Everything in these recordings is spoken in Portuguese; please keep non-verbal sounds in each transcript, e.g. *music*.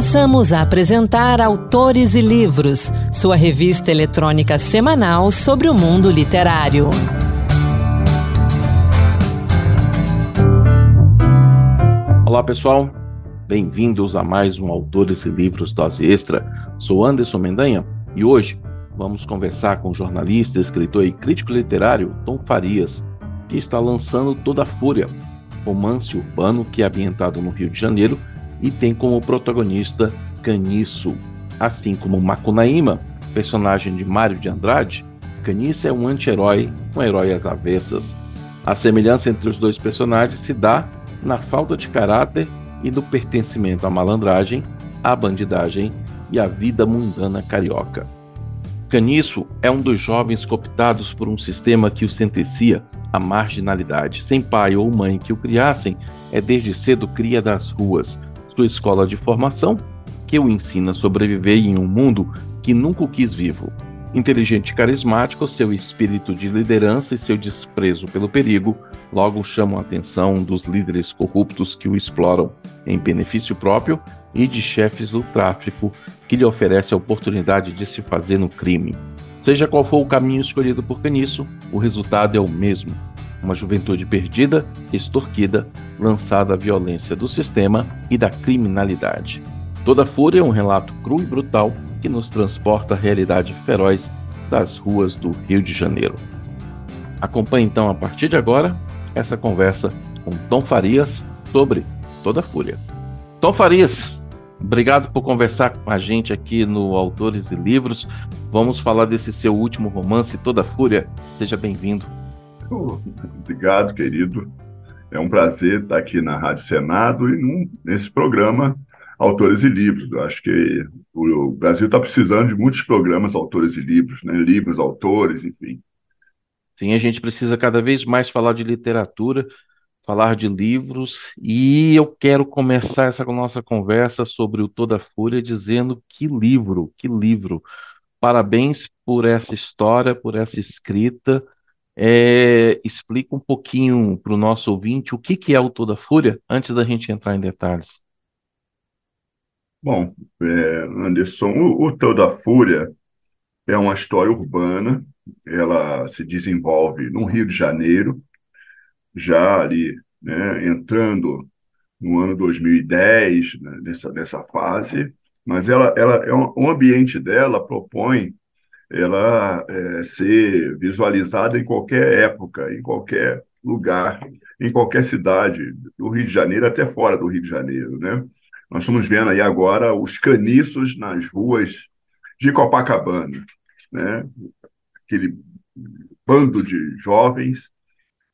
Passamos a apresentar Autores e Livros, sua revista eletrônica semanal sobre o mundo literário. Olá pessoal, bem-vindos a mais um Autores e Livros Dose Extra. Sou Anderson Mendanha e hoje vamos conversar com o jornalista, escritor e crítico literário Tom Farias, que está lançando Toda a Fúria, romance urbano que é ambientado no Rio de Janeiro e tem como protagonista Caniço. Assim como Macunaíma, personagem de Mário de Andrade, Caniço é um anti-herói, um herói às avessas. A semelhança entre os dois personagens se dá na falta de caráter e no pertencimento à malandragem, à bandidagem e à vida mundana carioca. Caniço é um dos jovens cooptados por um sistema que o sentencia à marginalidade. Sem pai ou mãe que o criassem, é desde cedo cria das ruas, sua escola de formação, que o ensina a sobreviver em um mundo que nunca o quis vivo. Inteligente e carismático, seu espírito de liderança e seu desprezo pelo perigo logo chamam a atenção dos líderes corruptos que o exploram em benefício próprio e de chefes do tráfico que lhe oferece a oportunidade de se fazer no crime. Seja qual for o caminho escolhido por Caniço, o resultado é o mesmo: uma juventude perdida, extorquida, lançada à violência do sistema e da criminalidade. Toda Fúria é um relato cru e brutal que nos transporta à realidade feroz das ruas do Rio de Janeiro. Acompanhe então a partir de agora essa conversa com Tom Farias sobre Toda Fúria. Tom Farias, obrigado por conversar com a gente aqui no Autores e Livros. Vamos falar desse seu último romance, Toda Fúria. Seja bem-vindo. Obrigado, querido. É um prazer estar aqui na Rádio Senado e num, nesse programa Autores e Livros. Eu acho que o Brasil está precisando de muitos programas Autores e Livros, né? livros, autores, enfim. Sim, a gente precisa cada vez mais falar de literatura, falar de livros, e eu quero começar essa nossa conversa sobre o Toda Fúria dizendo que livro, que livro. Parabéns por essa história, por essa escrita. É, explica um pouquinho para o nosso ouvinte o que, que é o Toda Fúria, antes da gente entrar em detalhes. Bom, é, Anderson, o, o Toda Fúria é uma história urbana, ela se desenvolve no Rio de Janeiro, já ali, né, entrando no ano 2010, né, nessa, nessa fase, mas ela, ela é um, o ambiente dela propõe ela é, ser visualizada em qualquer época, em qualquer lugar, em qualquer cidade do Rio de Janeiro até fora do Rio de Janeiro, né? Nós estamos vendo aí agora os caniços nas ruas de Copacabana, né? Aquele bando de jovens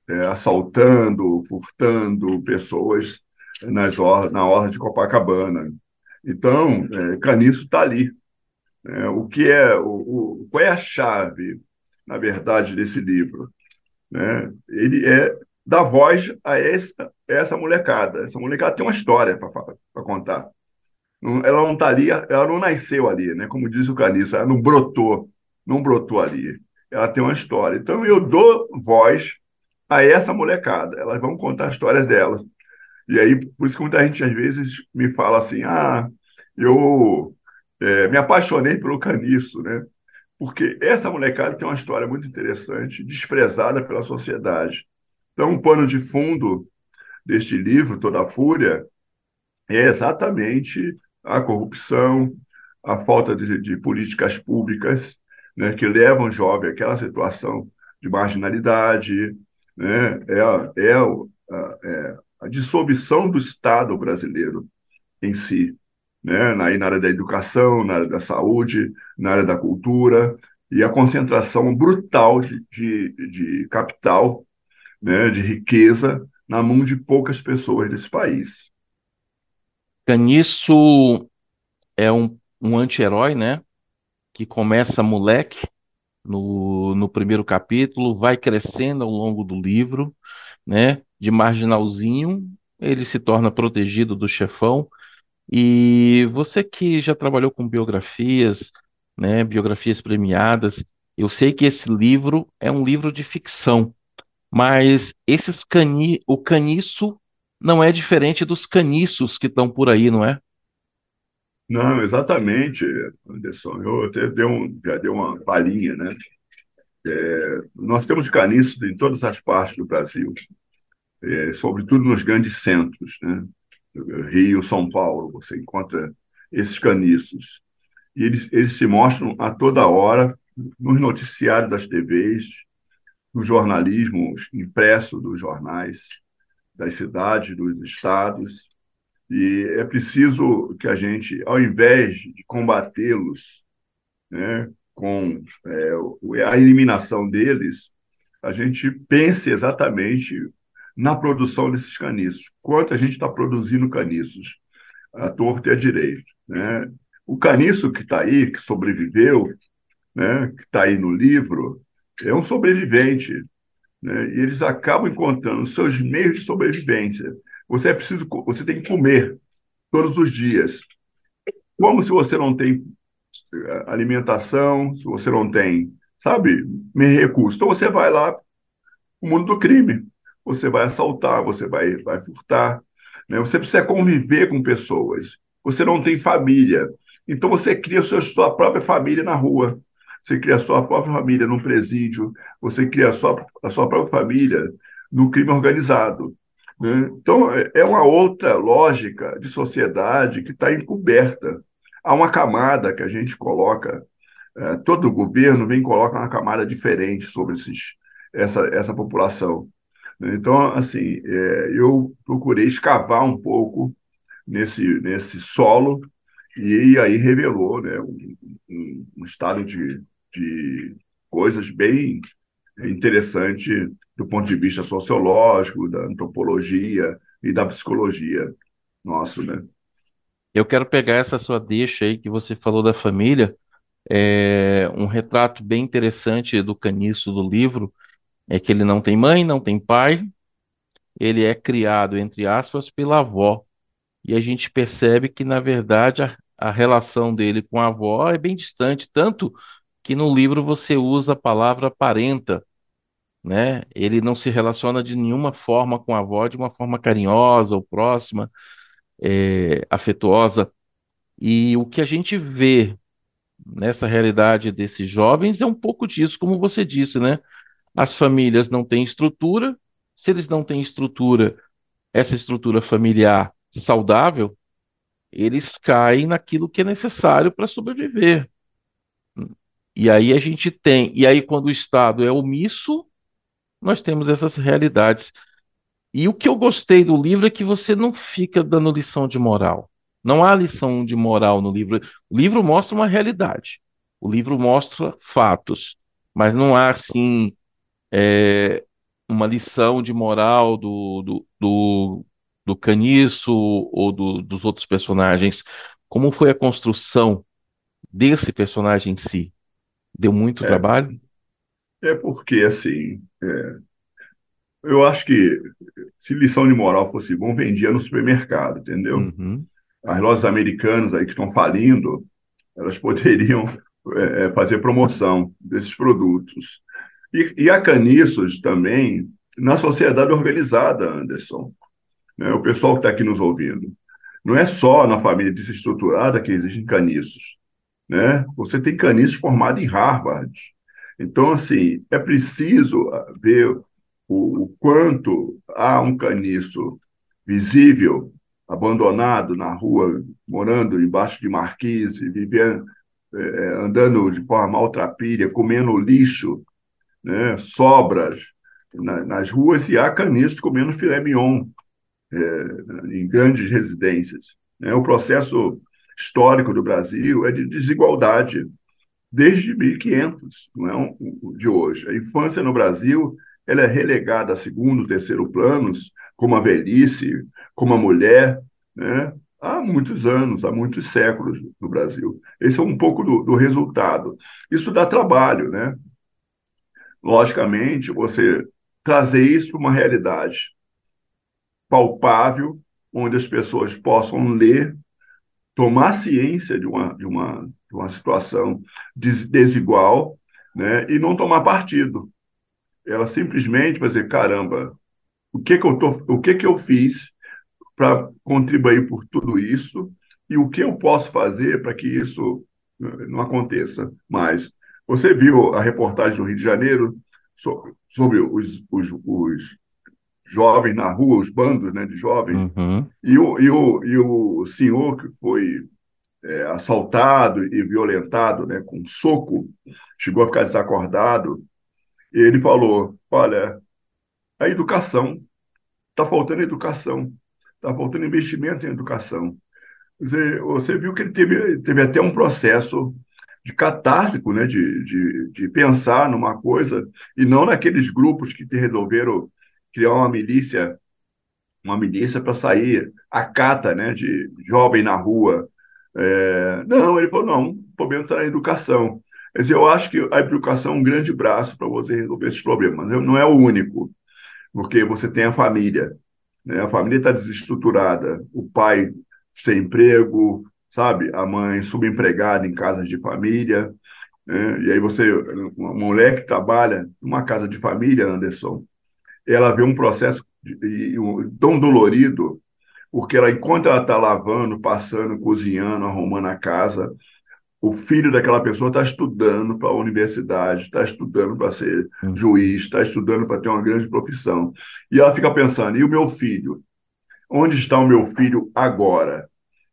é, assaltando, furtando pessoas nas orla, na orla de Copacabana. Então, é, Caniço está ali, é, o que é o, o, qual é a chave, na verdade, desse livro? Né? Ele é dar voz a essa, essa molecada. Essa molecada tem uma história para contar. Ela não está ali, ela não nasceu ali, né? Como diz o Caniço, ela não brotou, não brotou ali. Ela tem uma história. Então eu dou voz a essa molecada. Elas vão contar histórias delas. E aí, por isso que muita gente às vezes me fala assim: ah, eu é, me apaixonei pelo caniço, né? Porque essa molecada tem uma história muito interessante, desprezada pela sociedade. Então, um pano de fundo deste livro, Toda a Fúria, é exatamente a corrupção, a falta de, de políticas públicas né, que levam o jovem àquela situação de marginalidade, né, é, é, é a dissolução do Estado brasileiro em si né, na, na área da educação, na área da saúde, na área da cultura, e a concentração brutal de, de, de capital, né, de riqueza, na mão de poucas pessoas desse país. Caniço é um, um anti-herói, né? Que começa moleque no, no primeiro capítulo, vai crescendo ao longo do livro, né? De marginalzinho, ele se torna protegido do chefão, e você que já trabalhou com biografias, né, biografias premiadas, eu sei que esse livro é um livro de ficção, mas esses cani o caniço não é diferente dos caniços que estão por aí, não é? Não, exatamente, Anderson. Eu até dei um, já dei uma palhinha, né? É, nós temos caniços em todas as partes do Brasil, é, sobretudo nos grandes centros, né? Rio, São Paulo, você encontra esses caniços. E eles, eles se mostram a toda hora nos noticiários das TVs, no jornalismo impresso dos jornais das cidades, dos estados. E é preciso que a gente, ao invés de combatê-los né, com é, a eliminação deles, a gente pense exatamente na produção desses caniços. Quanto a gente está produzindo caniços, a torta e a direito. Né? O caniço que está aí, que sobreviveu, né, que está aí no livro, é um sobrevivente. Né? E eles acabam encontrando seus meios de sobrevivência. Você é preciso, você tem que comer todos os dias. Como se você não tem eh, alimentação, se você não tem, sabe, recursos. Então você vai lá o mundo do crime. Você vai assaltar, você vai, vai furtar. Né? Você precisa conviver com pessoas. Você não tem família. Então você cria sua, sua própria família na rua. Você cria a sua própria família num presídio. Você cria a sua, a sua própria família no crime organizado. Né? Então, é, é uma outra lógica de sociedade que está encoberta. Há uma camada que a gente coloca, é, todo governo vem e coloca uma camada diferente sobre esses, essa, essa população. Então, assim, é, eu procurei escavar um pouco nesse, nesse solo e aí revelou né, um, um, um estado de, de coisas bem interessante do ponto de vista sociológico, da antropologia e da psicologia nosso, né? Eu quero pegar essa sua deixa aí que você falou da família, é um retrato bem interessante do caniço do livro é que ele não tem mãe, não tem pai, ele é criado, entre aspas, pela avó. E a gente percebe que, na verdade, a, a relação dele com a avó é bem distante, tanto que no livro você usa a palavra parenta, né? Ele não se relaciona de nenhuma forma com a avó, de uma forma carinhosa ou próxima, é, afetuosa. E o que a gente vê nessa realidade desses jovens é um pouco disso, como você disse, né? As famílias não têm estrutura, se eles não têm estrutura, essa estrutura familiar saudável, eles caem naquilo que é necessário para sobreviver. E aí a gente tem, e aí quando o Estado é omisso, nós temos essas realidades. E o que eu gostei do livro é que você não fica dando lição de moral. Não há lição de moral no livro. O livro mostra uma realidade. O livro mostra fatos. Mas não há, assim, é, uma lição de moral do, do, do, do Caniço ou do, dos outros personagens. Como foi a construção desse personagem em si? Deu muito é, trabalho? É porque, assim, é, eu acho que se lição de moral fosse bom, vendia no supermercado, entendeu? Uhum. As lojas americanas aí que estão falindo, elas poderiam é, é fazer promoção desses produtos. E, e há caniços também na sociedade organizada, Anderson. Né? O pessoal que está aqui nos ouvindo. Não é só na família desestruturada que existem caniços. Né? Você tem caniços formados em Harvard. Então, assim, é preciso ver o, o quanto há um caniço visível, abandonado na rua, morando embaixo de marquise, vivendo, é, andando de forma maltrapilha, comendo lixo né, sobras na, nas ruas e há canistas comendo filé mignon é, em grandes residências. Né? O processo histórico do Brasil é de desigualdade desde 1500, não é um, de hoje. A infância no Brasil ela é relegada a segundo, terceiro planos, como a velhice, como a mulher, né? há muitos anos, há muitos séculos no Brasil. Esse é um pouco do, do resultado. Isso dá trabalho, né? Logicamente, você trazer isso para uma realidade palpável, onde as pessoas possam ler, tomar ciência de uma, de uma, de uma situação desigual né, e não tomar partido. Ela simplesmente vai dizer, caramba, o que, que, eu, tô, o que, que eu fiz para contribuir por tudo isso e o que eu posso fazer para que isso eh, não aconteça mais. Você viu a reportagem do Rio de Janeiro sobre os, os, os jovens na rua, os bandos né, de jovens, uhum. e, o, e, o, e o senhor que foi é, assaltado e violentado né, com um soco, chegou a ficar desacordado, e ele falou: Olha, a educação, está faltando educação, está faltando investimento em educação. Você, você viu que ele teve, teve até um processo de catártico, né, de, de, de pensar numa coisa, e não naqueles grupos que resolveram criar uma milícia, uma milícia para sair a cata né, de jovem na rua. É, não, ele falou, não, o problema está na educação. Quer dizer, eu acho que a educação é um grande braço para você resolver esses problemas. Não é o único, porque você tem a família. Né? A família está desestruturada, o pai sem emprego, sabe? A mãe subempregada em casas de família. Né? E aí você, uma mulher que trabalha numa casa de família, Anderson, ela vê um processo de, um, tão dolorido, porque ela, enquanto ela está lavando, passando, cozinhando, arrumando a casa, o filho daquela pessoa está estudando para a universidade, está estudando para ser hum. juiz, está estudando para ter uma grande profissão. E ela fica pensando: e o meu filho? Onde está o meu filho agora?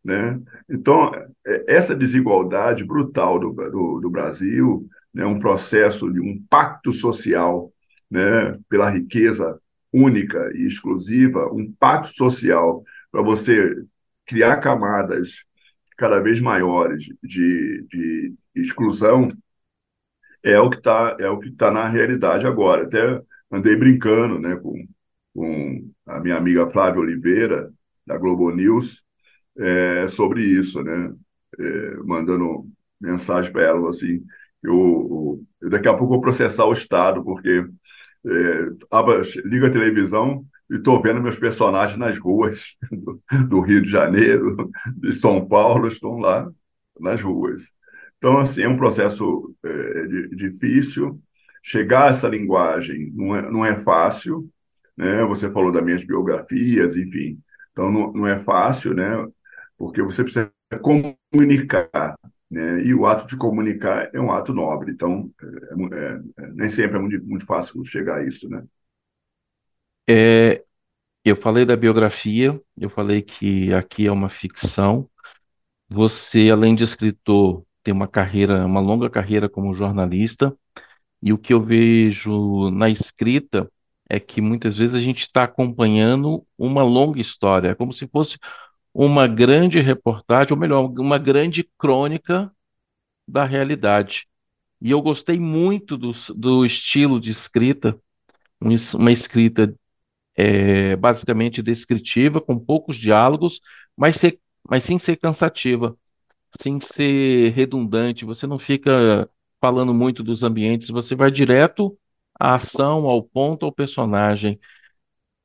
Né? Então, é, essa desigualdade brutal do, do, do Brasil, né, um processo de um pacto social né, pela riqueza única e exclusiva, um pacto social para você criar camadas cada vez maiores de, de exclusão é o que está é o que tá na realidade agora. Até andei brincando né, com, com a minha amiga Flávia Oliveira, da Globo News, é, sobre isso, né? É, mandando mensagem para ela assim, eu, eu, daqui a pouco vou processar o Estado, porque é, liga a televisão e estou vendo meus personagens nas ruas *laughs* do, do, Rio de Janeiro, de São Paulo, estão lá nas ruas. Então, assim, é um processo é, difícil. Chegar a essa linguagem não é, não é fácil, né? Você falou das minhas biografias, enfim. Então, não, não é fácil, né? Porque você precisa comunicar, né? E o ato de comunicar é um ato nobre. Então, é, é, é, nem sempre é muito, muito fácil chegar a isso, né? É, eu falei da biografia, eu falei que aqui é uma ficção. Você, além de escritor, tem uma carreira, uma longa carreira como jornalista, e o que eu vejo na escrita é que muitas vezes a gente está acompanhando uma longa história, é como se fosse uma grande reportagem, ou melhor, uma grande crônica da realidade. E eu gostei muito do, do estilo de escrita, uma escrita é, basicamente descritiva, com poucos diálogos, mas, ser, mas sem ser cansativa, sem ser redundante. Você não fica falando muito dos ambientes, você vai direto à ação, ao ponto, ao personagem.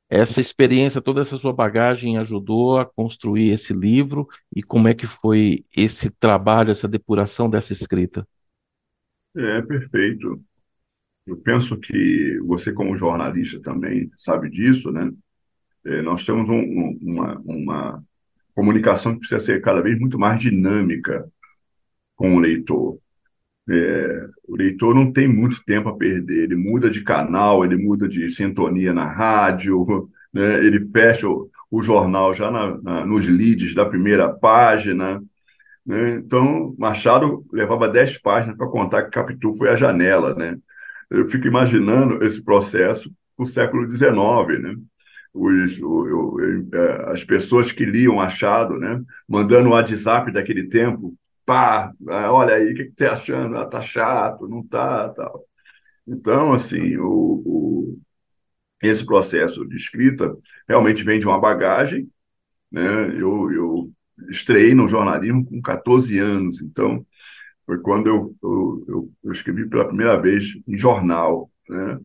Essa experiência, toda essa sua bagagem ajudou a construir esse livro e como é que foi esse trabalho, essa depuração dessa escrita? É, perfeito. Eu penso que você, como jornalista, também sabe disso, né? É, nós temos um, uma, uma comunicação que precisa ser cada vez muito mais dinâmica com o leitor. É, o leitor não tem muito tempo a perder, ele muda de canal, ele muda de sintonia na rádio, *laughs* né? ele fecha o, o jornal já na, na, nos leads da primeira página. Né? Então, Machado levava dez páginas para contar que Capitu foi a janela. Né? Eu fico imaginando esse processo no século XIX. Né? Os, o, o, é, as pessoas que liam Machado, né? mandando o WhatsApp daquele tempo pá, ah, olha aí, o que, que tá achando? Ah, tá chato, não tá, tal. Então, assim, o, o, esse processo de escrita realmente vem de uma bagagem, né? Eu, eu estreiei no jornalismo com 14 anos, então foi quando eu, eu, eu escrevi pela primeira vez em jornal, né?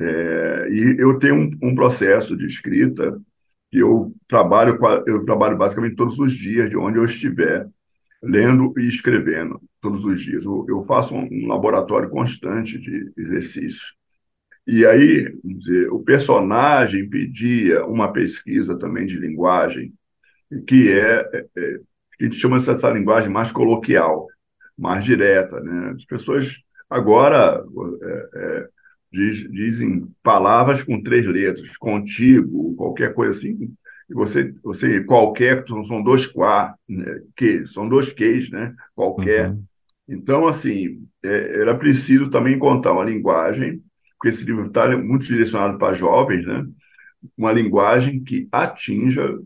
É, e eu tenho um, um, processo de escrita que eu trabalho eu trabalho basicamente todos os dias de onde eu estiver lendo e escrevendo todos os dias. Eu, eu faço um, um, laboratório constante de exercício. E aí, dizer, o personagem pedia uma pesquisa também de linguagem, que é, é a gente chama essa linguagem mais coloquial, mais direta. Né? As pessoas agora é, é, diz, dizem palavras com três letras, contigo, qualquer coisa assim. Você, você qualquer, são, são dois quá, né? que, são dois queijos, né? Qualquer. Uhum. Então, assim, é, era preciso também contar uma linguagem, porque esse livro está muito direcionado para jovens, né? Uma linguagem que atinja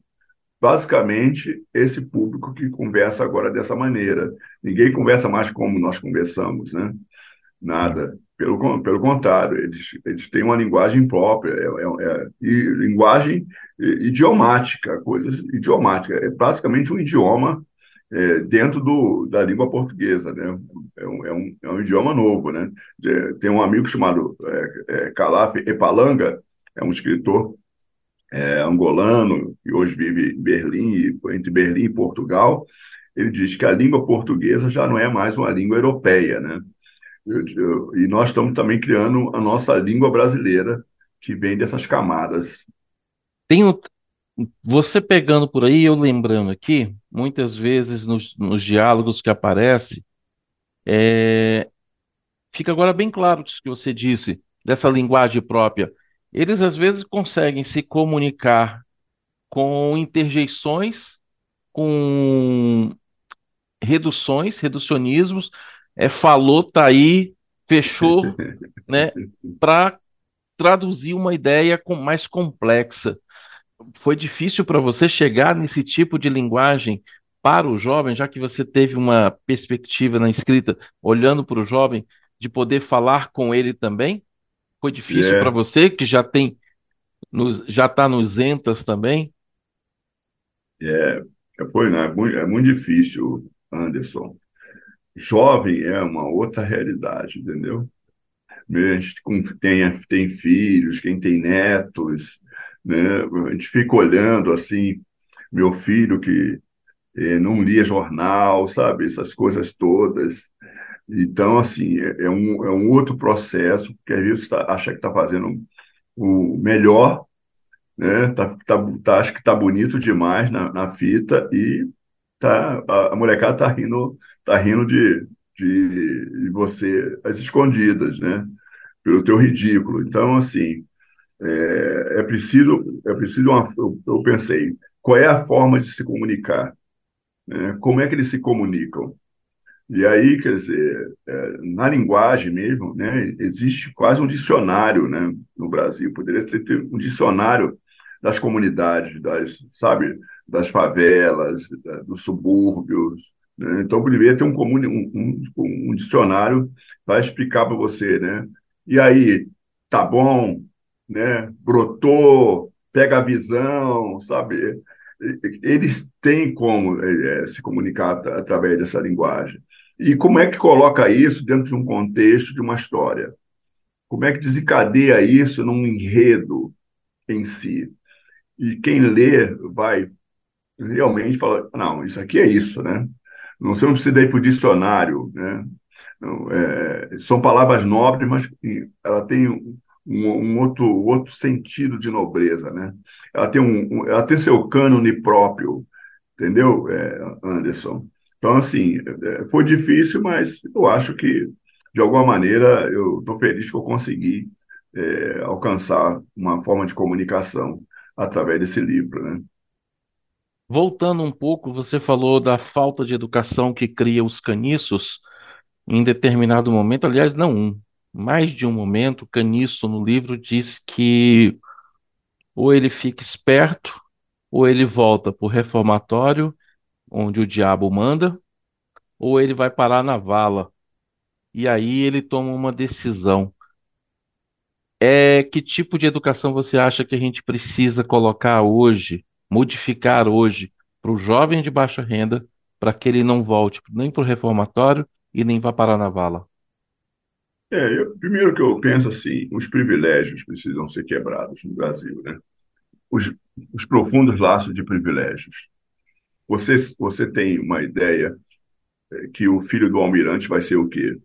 basicamente esse público que conversa agora dessa maneira. Ninguém conversa mais como nós conversamos, né? Nada. Pelo, pelo contrário, eles, eles têm uma linguagem própria, é, é, é, e linguagem idiomática, coisas idiomáticas. É basicamente um idioma é, dentro do, da língua portuguesa, né? É um, é um, é um idioma novo, né? Tem um amigo chamado é, é, Calaf Epalanga, é um escritor é, angolano, que hoje vive em Berlim, entre Berlim e Portugal, ele diz que a língua portuguesa já não é mais uma língua europeia, né? E nós estamos também criando a nossa língua brasileira, que vem dessas camadas. Tem um, você pegando por aí, eu lembrando aqui, muitas vezes nos, nos diálogos que aparece, é, fica agora bem claro isso que você disse, dessa linguagem própria eles às vezes conseguem se comunicar com interjeições, com reduções, reducionismos, é, falou, tá aí, fechou, *laughs* né, para traduzir uma ideia com, mais complexa. Foi difícil para você chegar nesse tipo de linguagem para o jovem, já que você teve uma perspectiva na escrita, olhando para o jovem, de poder falar com ele também? Foi difícil para você, que já tem, nos, já está nos Entas também? É, foi, né? É muito, é muito difícil, Anderson. Jovem é uma outra realidade, entendeu? A gente tem, tem filhos, quem tem netos, né? A gente fica olhando assim, meu filho que eh, não lia jornal, sabe? Essas coisas todas. Então, assim, é, é, um, é um outro processo, porque às vezes tá, acha que está fazendo o melhor, né? Tá, tá, tá, que está bonito demais na, na fita e tá, a, a molecada está rindo, tá rindo de, de, de você às escondidas, né? Pelo teu ridículo. Então, assim, é, é preciso, é preciso uma, eu, eu pensei, qual é a forma de se comunicar? Né? Como é que eles se comunicam? E aí, quer dizer, é, na linguagem mesmo, né, existe quase um dicionário né, no Brasil. Poderia ter um dicionário das comunidades, das, sabe, das favelas, dos subúrbios. Né? Então, poderia ter um, comune, um, um, um dicionário para explicar para você. Né? E aí, tá bom, né? brotou, pega a visão, sabe? Eles têm como é, se comunicar através dessa linguagem. E como é que coloca isso dentro de um contexto de uma história? Como é que desencadeia isso num enredo em si? E quem lê vai realmente falar: não, isso aqui é isso, né? Você não precisa ir para o dicionário, né? É, são palavras nobres, mas ela tem um, um, outro, outro sentido de nobreza, né? Ela tem, um, ela tem seu cânone próprio, entendeu, é, Anderson? Então, assim, é, foi difícil, mas eu acho que, de alguma maneira, eu estou feliz que eu consegui é, alcançar uma forma de comunicação através desse livro, né? Voltando um pouco, você falou da falta de educação que cria os caniços em determinado momento, aliás, não um, mais de um momento, Caniço no livro diz que ou ele fica esperto, ou ele volta para o reformatório onde o diabo manda, ou ele vai parar na vala. E aí ele toma uma decisão. É que tipo de educação você acha que a gente precisa colocar hoje, modificar hoje, para o jovem de baixa renda, para que ele não volte nem para o reformatório e nem vá parar na vala? É, eu, primeiro que eu penso assim, os privilégios precisam ser quebrados no Brasil, né? Os, os profundos laços de privilégios. Você, você tem uma ideia é, que o filho do almirante vai ser o quê?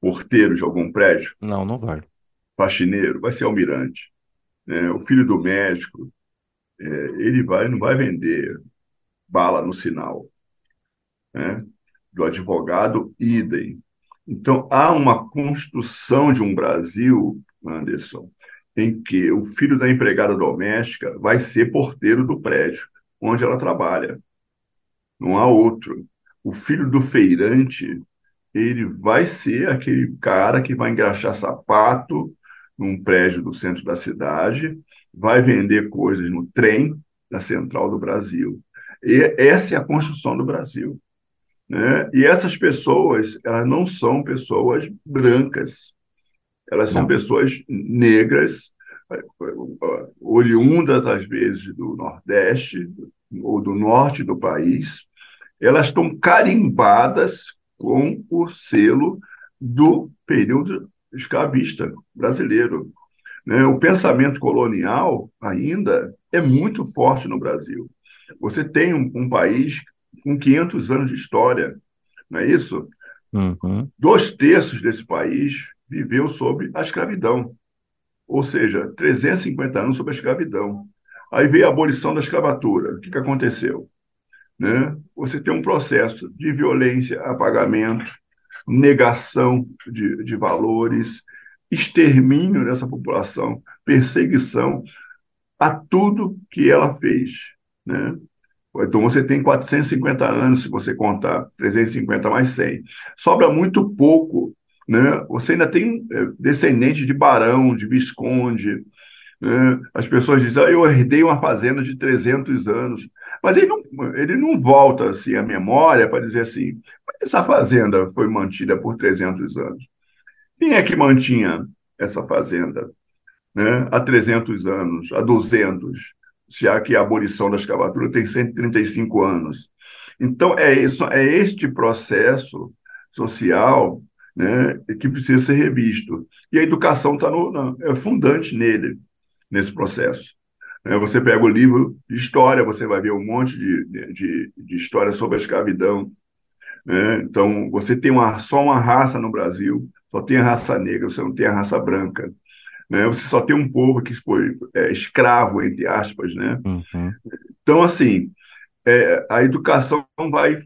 Porteiro de algum prédio? Não, não vai. Faxineiro? Vai ser almirante. É, o filho do médico, é, ele vai, não vai vender bala no sinal. né? do advogado, idem. Então, há uma construção de um Brasil, Anderson, em que o filho da empregada doméstica vai ser porteiro do prédio onde ela trabalha. Não há outro. O filho do feirante, ele vai ser aquele cara que vai engraxar sapato num prédio do centro da cidade, vai vender coisas no trem da central do Brasil. E essa é a construção do Brasil. Né? E essas pessoas, elas não são pessoas brancas, elas são não. pessoas negras, oriundas às vezes do Nordeste ou do Norte do país, elas estão carimbadas com o selo do período escravista brasileiro. Né? O pensamento colonial ainda é muito forte no Brasil. Você tem um, um país com 500 anos de história, não é isso? Uhum. Dois terços desse país viveu sob a escravidão, ou seja, 350 anos sob a escravidão. Aí veio a abolição da escravatura. O que, que aconteceu? Né? Você tem um processo de violência, apagamento, negação de, de valores, extermínio dessa população, perseguição a tudo que ela fez. Né? Então você tem 450 anos, se você contar 350 mais 100. Sobra muito pouco. Né? Você ainda tem é, descendente de barão, de visconde. Né? As pessoas dizem, ah, eu herdei uma fazenda de 300 anos. Mas ele não, ele não volta assim, à memória para dizer assim, mas essa fazenda foi mantida por 300 anos. Quem é que mantinha essa fazenda né? há 300 anos, há 200? já que a abolição da escravatura tem 135 anos. Então, é, isso, é este processo social né, que precisa ser revisto. E a educação está é fundante nele, nesse processo. É, você pega o livro de história, você vai ver um monte de, de, de história sobre a escravidão. Né? Então, você tem uma, só uma raça no Brasil, só tem a raça negra, você não tem a raça branca. Né? Você só tem um povo que foi é, escravo, entre aspas. Né? Uhum. Então, assim, é, a educação vai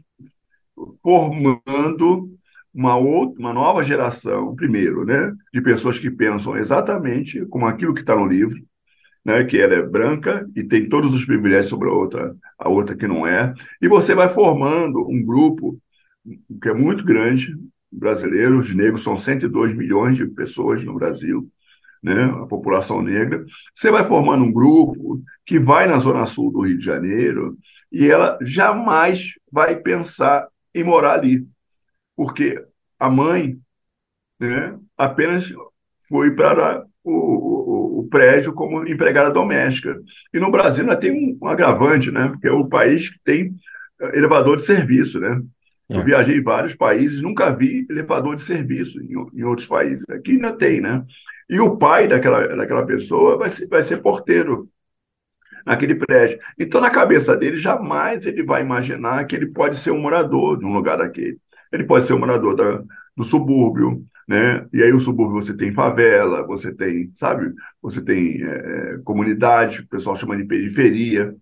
formando uma, outra, uma nova geração, primeiro, né, de pessoas que pensam exatamente como aquilo que está no livro, né, que ela é branca e tem todos os privilégios sobre a outra, a outra que não é, e você vai formando um grupo que é muito grande, brasileiros, negros, são 102 milhões de pessoas no Brasil, né, a população negra, você vai formando um grupo que vai na zona sul do Rio de Janeiro e ela jamais vai pensar em morar ali, porque a mãe né, apenas foi para o, o, o, prédio como empregada doméstica. E no Brasil ainda tem um, um agravante, né, porque é o país que tem eh, elevador de serviço, né? Eu é. viajei em vários países, nunca vi elevador de serviço em, em outros países. Aqui ainda tem, né? E o pai daquela, daquela pessoa vai ser, vai ser porteiro naquele prédio. Então, na cabeça dele, jamais ele vai imaginar que ele pode ser um morador de um lugar daquele. Ele pode ser um morador da, do subúrbio, né? E aí o subúrbio você tem favela, você tem, sabe, você tem é, é comunidade, o pessoal chama de periferia.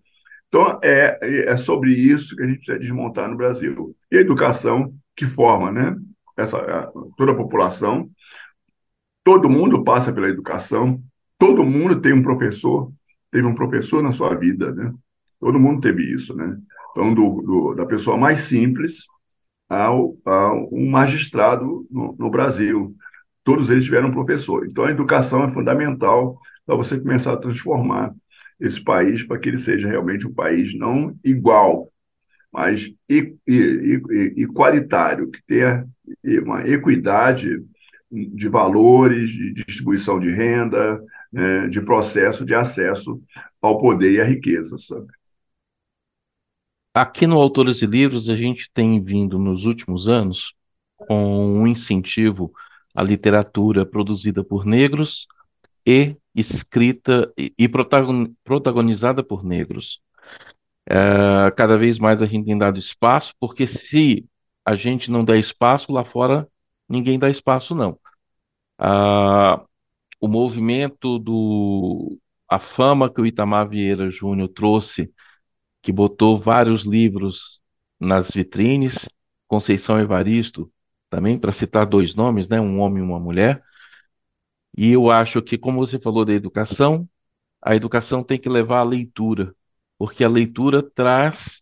Então, é, é sobre isso que a gente precisa desmontar no Brasil. E a educação que forma, né? Essa, toda a população Todo mundo passa pela educação, todo mundo tem um professor, teve um professor na sua vida, né? Todo mundo teve isso, né? Então, do, do da pessoa mais simples ao, ao um magistrado no, no Brasil. Todos eles tiveram um professor. Então, a educação é fundamental para você começar a transformar esse país para que ele seja realmente um país não igual, mas igualitário, que tenha uma equidade de valores, de distribuição de renda, né, de processo de acesso ao poder e à riqueza. Sabe? Aqui no Autores e Livros, a gente tem vindo nos últimos anos com um incentivo à literatura produzida por negros e escrita e protagonizada por negros. É, cada vez mais a gente tem dado espaço, porque se a gente não der espaço lá fora, ninguém dá espaço, não. Ah, o movimento do. A fama que o Itamar Vieira Júnior trouxe, que botou vários livros nas vitrines, Conceição Evaristo, também para citar dois nomes, né, um homem e uma mulher. E eu acho que, como você falou da educação, a educação tem que levar à leitura, porque a leitura traz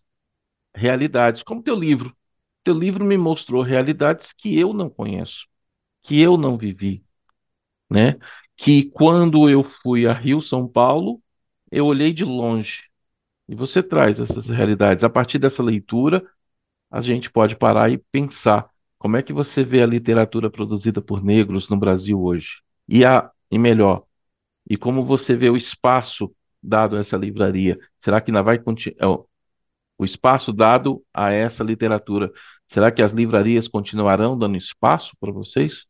realidades, como teu livro. Teu livro me mostrou realidades que eu não conheço, que eu não vivi, né? Que quando eu fui a Rio, São Paulo, eu olhei de longe. E você traz essas realidades. A partir dessa leitura, a gente pode parar e pensar como é que você vê a literatura produzida por negros no Brasil hoje? E a e melhor, e como você vê o espaço dado a essa livraria? Será que ainda vai continuar é, o espaço dado a essa literatura? Será que as livrarias continuarão dando espaço para vocês?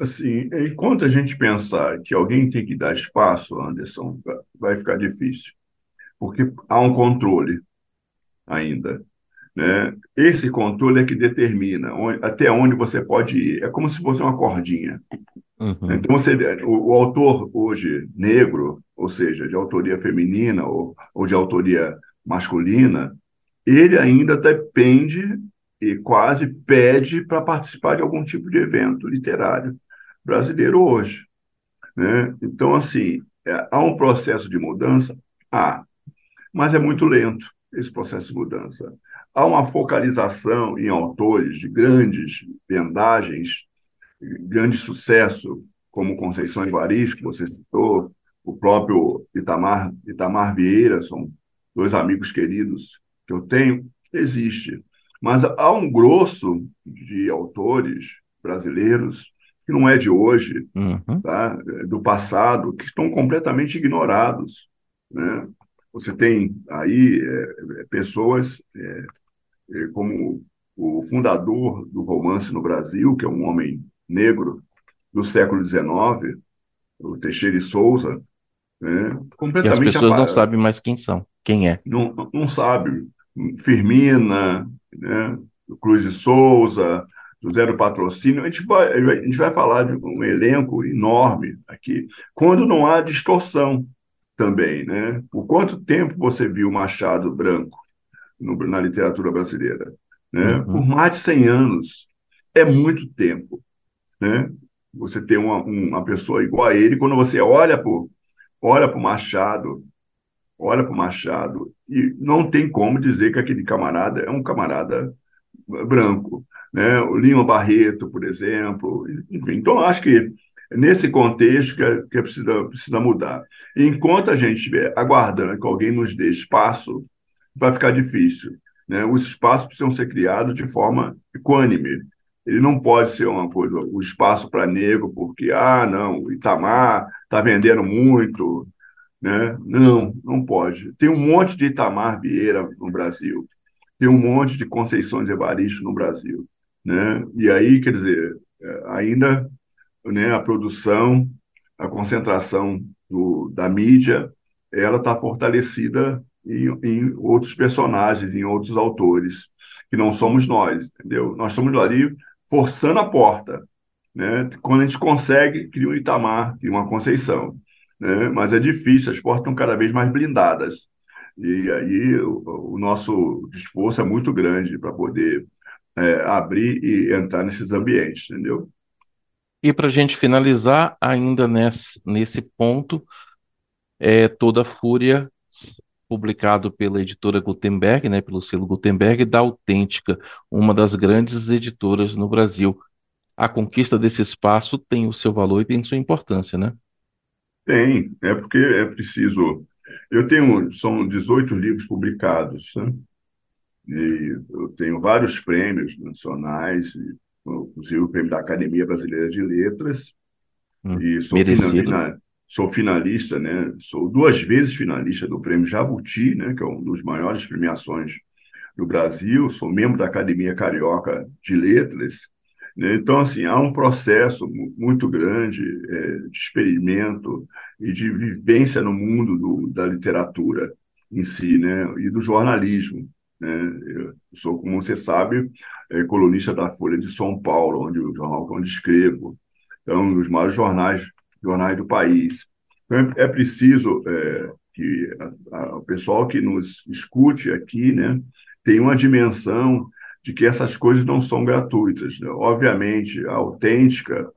Assim, enquanto a gente pensar que alguém tem que dar espaço, Anderson, vai ficar difícil, porque há um controle ainda. Né? Esse controle é que determina onde, até onde você pode ir. É como se fosse uma cordinha. Uhum. Então, você, o, o, autor hoje negro, ou seja, de autoria feminina ou, ou de autoria masculina, ele ainda depende e quase pede para participar de algum tipo de evento literário brasileiro hoje. Né? Então, assim, é, há um processo de mudança? Há, mas é muito lento esse processo de mudança. Há uma focalização em autores de grandes vendagens, grande sucesso, como Conceição Evaristo, que você citou, o próprio Itamar, Itamar Vieira, são dois amigos queridos que eu tenho, existe. Mas há um grosso de autores brasileiros, que não é de hoje, uhum. tá? do passado, que estão completamente ignorados. Né? Você tem aí é, pessoas é, é, como o fundador do romance no Brasil, que é um homem negro do século XIX, o Teixeira e Souza, né? completamente... E as pessoas não sabem mais quem são, quem é. Não, não sabe. Firmina, né? Cruz e Souza, José do Patrocínio, a gente, vai, a gente vai falar de um elenco enorme aqui, quando não há distorção também. Né? Por quanto tempo você viu Machado Branco no, na literatura brasileira? Né? Uhum. Por mais de 100 anos. É muito tempo. Né? Você tem uma, uma pessoa igual a ele, quando você olha para olha o Machado, olha para o Machado, e não tem como dizer que aquele camarada é um camarada branco. Né? O Lima Barreto, por exemplo. Enfim, então, acho que nesse contexto que, é, que é precisa, precisa mudar. enquanto a gente estiver aguardando que alguém nos dê espaço, vai ficar difícil. Né? Os espaços precisam ser criados de forma equânime. Ele não pode ser uma coisa, o espaço para negro, porque, ah, não, Itamar está vendendo muito. Né? Não, não pode. Tem um monte de Itamar Vieira no Brasil, tem um monte de Conceições Evaristo no Brasil. Né? E aí, quer dizer, é, ainda né, a produção, a concentração do, da mídia, ela está fortalecida em, em, outros personagens, em outros autores, que não somos nós, entendeu? Nós estamos ali forçando a porta. Né? Quando a gente consegue, cria um Itamar, cria uma Conceição. Né? Mas é difícil, as portas estão cada vez mais blindadas. E aí o, o nosso esforço é muito grande para poder é, abrir e entrar nesses ambientes, entendeu? E para a gente finalizar, ainda nesse, nesse ponto, é Toda Fúria, publicado pela editora Gutenberg, né, pelo selo Gutenberg, da Autêntica, uma das grandes editoras no Brasil. A conquista desse espaço tem o seu valor e tem sua importância, né? Tem, é porque é preciso. Eu tenho, são 18 livros publicados, né? e eu tenho vários prêmios nacionais, inclusive o prêmio da Academia Brasileira de Letras, hum, e sou, fina, sou finalista, né? Sou duas vezes finalista do prêmio Jabuti, né? Que é um dos maiores premiações do Brasil. Sou membro da Academia Carioca de Letras. Né? Então, assim, há um processo muito grande é, de experimento e de vivência no mundo do, da literatura em si, né? E do jornalismo. Né? Eu sou, como você sabe, é, colunista da Folha de São Paulo, onde o jornal onde escrevo. Então, um dos maiores jornais, jornais do país. Então, é, é preciso é, que a, a, o pessoal que nos escute aqui né, tenha uma dimensão de que essas coisas não são gratuitas. Né? Obviamente, a autêntica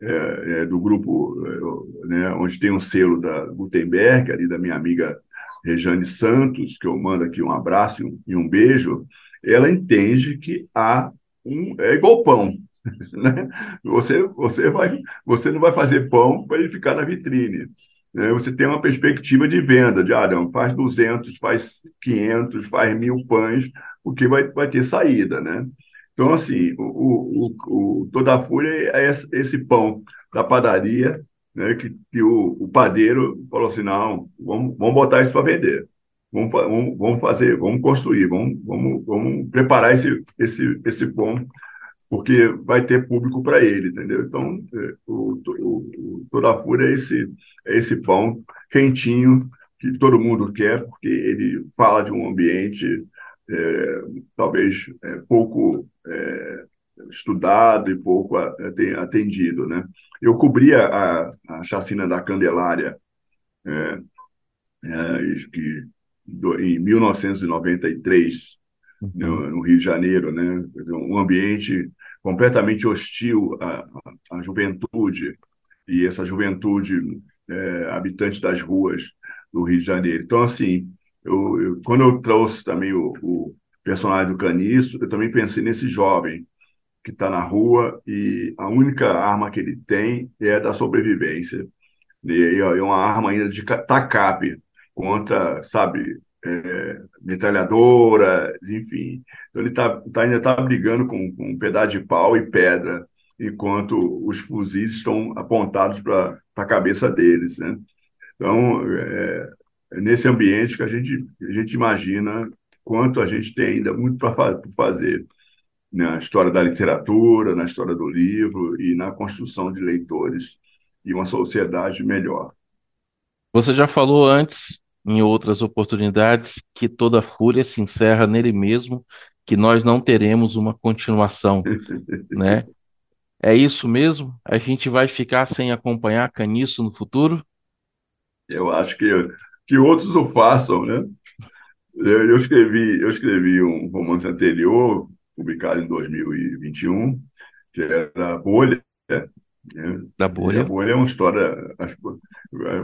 é, é, do grupo, é, né, onde tem um selo da Gutenberg, ali da minha amiga Rejane Santos, que eu mando aqui um abraço e um, e um beijo, ela entende que há um. É igual pão. *laughs* Né? Você, você, vai, você não vai fazer pão para ele ficar na vitrine. Né? Você tem uma perspectiva de venda, de ah, faz 200, faz 500, faz mil pães, porque vai, vai ter saída. Né? Então, assim, o, o, o, toda a fúria é esse pão da padaria né, que, que o, o, padeiro falou assim, não, vamos, vamos botar isso para vender. Vamos, vamos, vamos fazer, vamos construir, vamos, vamos, vamos preparar esse, esse, esse pão, porque vai ter público para ele, entendeu? Então, é, o, o, toda a fúria é esse, é esse pão quentinho que todo mundo quer, porque ele fala de um ambiente é, talvez é, pouco é, estudado e pouco atendido, né? Eu cobria a, a chacina da Candelária é, é, que, do, em 1993 uhum. No, no, Rio de Janeiro, né? Um ambiente completamente hostil à, à juventude e essa juventude é, habitante das ruas do Rio de Janeiro. Então, assim, eu, eu, quando eu trouxe também o, o, personagem do Caniço, eu também pensei nesse jovem que está na rua e a única arma que ele tem é da sobrevivência. E é uma arma ainda de tacape contra, sabe, é, metralhadora, enfim. Então ele tá, tá ainda está brigando com, com um pedaço de pau e pedra, enquanto os fuzis estão apontados para a cabeça deles. Né? Então, é, é nesse ambiente que a gente, a gente imagina quanto a gente tem ainda muito para fa fazer na história da literatura, na história do livro e na construção de leitores e uma sociedade melhor. Você já falou antes, em outras oportunidades, que toda fúria se encerra nele mesmo, que nós não teremos uma continuação, né? É isso mesmo? A gente vai ficar sem acompanhar Caniço no futuro? Eu acho que que outros o façam, né? Eu, eu, escrevi, eu escrevi um romance anterior, publicado em 2021, que era Bolha. Né? Da Bolha. E a Bolha é uma história,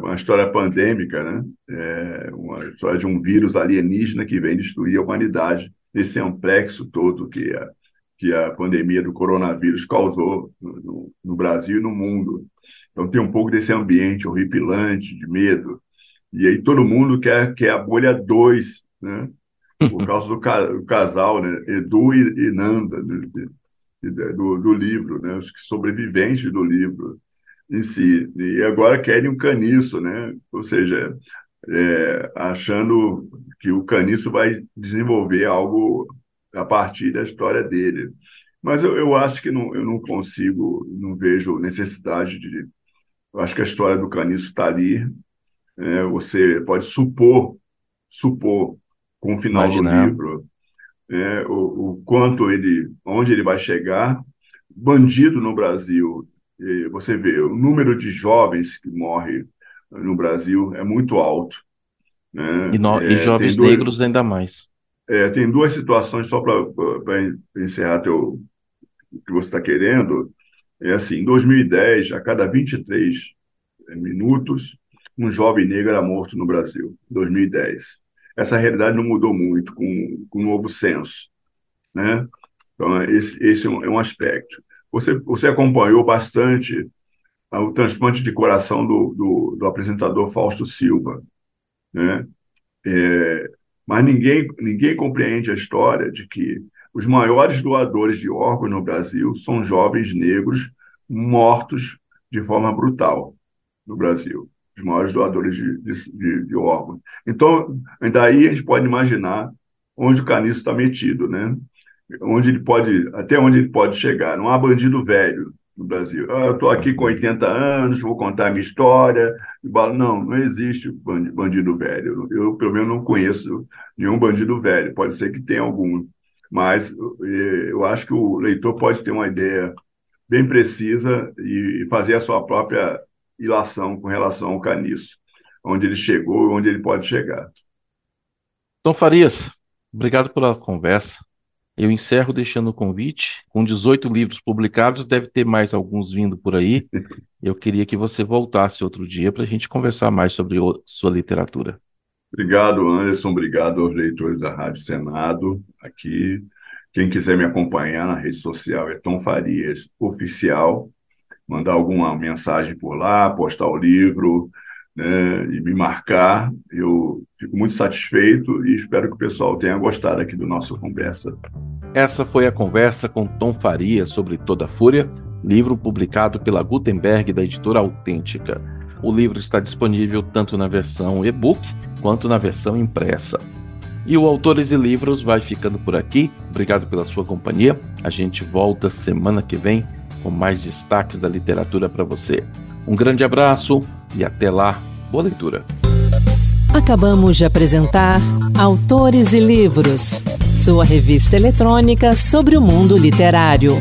uma história pandêmica, né? É uma história de um vírus alienígena que vem destruir a humanidade nesse amplexo todo que a, que a pandemia do coronavírus causou no, no Brasil e no mundo. Então tem um pouco desse ambiente horripilante, de medo, e aí todo mundo quer, quer a bolha 2, né? Por *laughs* causa do, ca, casal, né? Edu e, e Nanda, né? Do, do livro, né? Os sobreviventes do livro em si. E agora querem um caniço, né? Ou seja, é, achando que o caniço vai desenvolver algo a partir da história dele. Mas eu, eu acho que não, eu não consigo, não vejo necessidade de. Eu acho que a história do caniço está ali, é, você pode supor, supor com o final Imaginar. do livro é, o, o, quanto ele, onde ele vai chegar. Bandido no Brasil, você vê o número de jovens que morrem no Brasil é muito alto. Né? E, no, é, e jovens dois, negros ainda mais. É, tem duas situações, só para encerrar teu, o que você está querendo. É assim, em 2010, a cada 23 minutos, um jovem negro era morto no Brasil, em 2010. Essa realidade não mudou muito com, com o novo censo. Né? Então, esse, esse é um é aspecto. Você, você acompanhou bastante o transplante de coração do, do, do apresentador Fausto Silva. Né? É, mas ninguém, ninguém compreende a história de que os maiores doadores de órgãos no Brasil são jovens negros mortos de forma brutal no Brasil os maiores doadores de, de, de órgãos. Então, daí a gente pode imaginar onde o caniço está metido, né? Onde ele pode, até onde ele pode chegar. Não há bandido velho no Brasil. Ah, eu estou aqui com 80 anos, vou contar a minha história. Não, não existe bandido velho. Eu, pelo menos, não conheço nenhum bandido velho. Pode ser que tenha algum. Mas eh, eu acho que o leitor pode ter uma ideia bem precisa e fazer a sua própria ilação com relação ao caniço, onde ele chegou e onde ele pode chegar. Tom Farias, obrigado pela conversa. Eu encerro deixando o convite. Com 18 livros publicados, deve ter mais alguns vindo por aí. *laughs* Eu queria que você voltasse outro dia para a gente conversar mais sobre sua literatura. Obrigado, Anderson. Obrigado aos leitores da Rádio Senado aqui. Quem quiser me acompanhar na rede social é Tom Farias Oficial. Mandar alguma mensagem por lá, postar o livro né, e me marcar. Eu fico muito satisfeito e espero que o pessoal tenha gostado aqui do nosso conversa. Essa foi a conversa com Tom Faria sobre Toda Fúria, livro publicado pela Gutenberg da editora Autêntica. O livro está disponível tanto na versão e-book quanto na versão impressa. E o Autores e Livros vai ficando por aqui. Obrigado pela sua companhia. A gente volta semana que vem com mais destaques da literatura para você. Um grande abraço e até lá. Boa leitura. Acabamos de apresentar Autores e Livros, sua revista eletrônica sobre o mundo literário.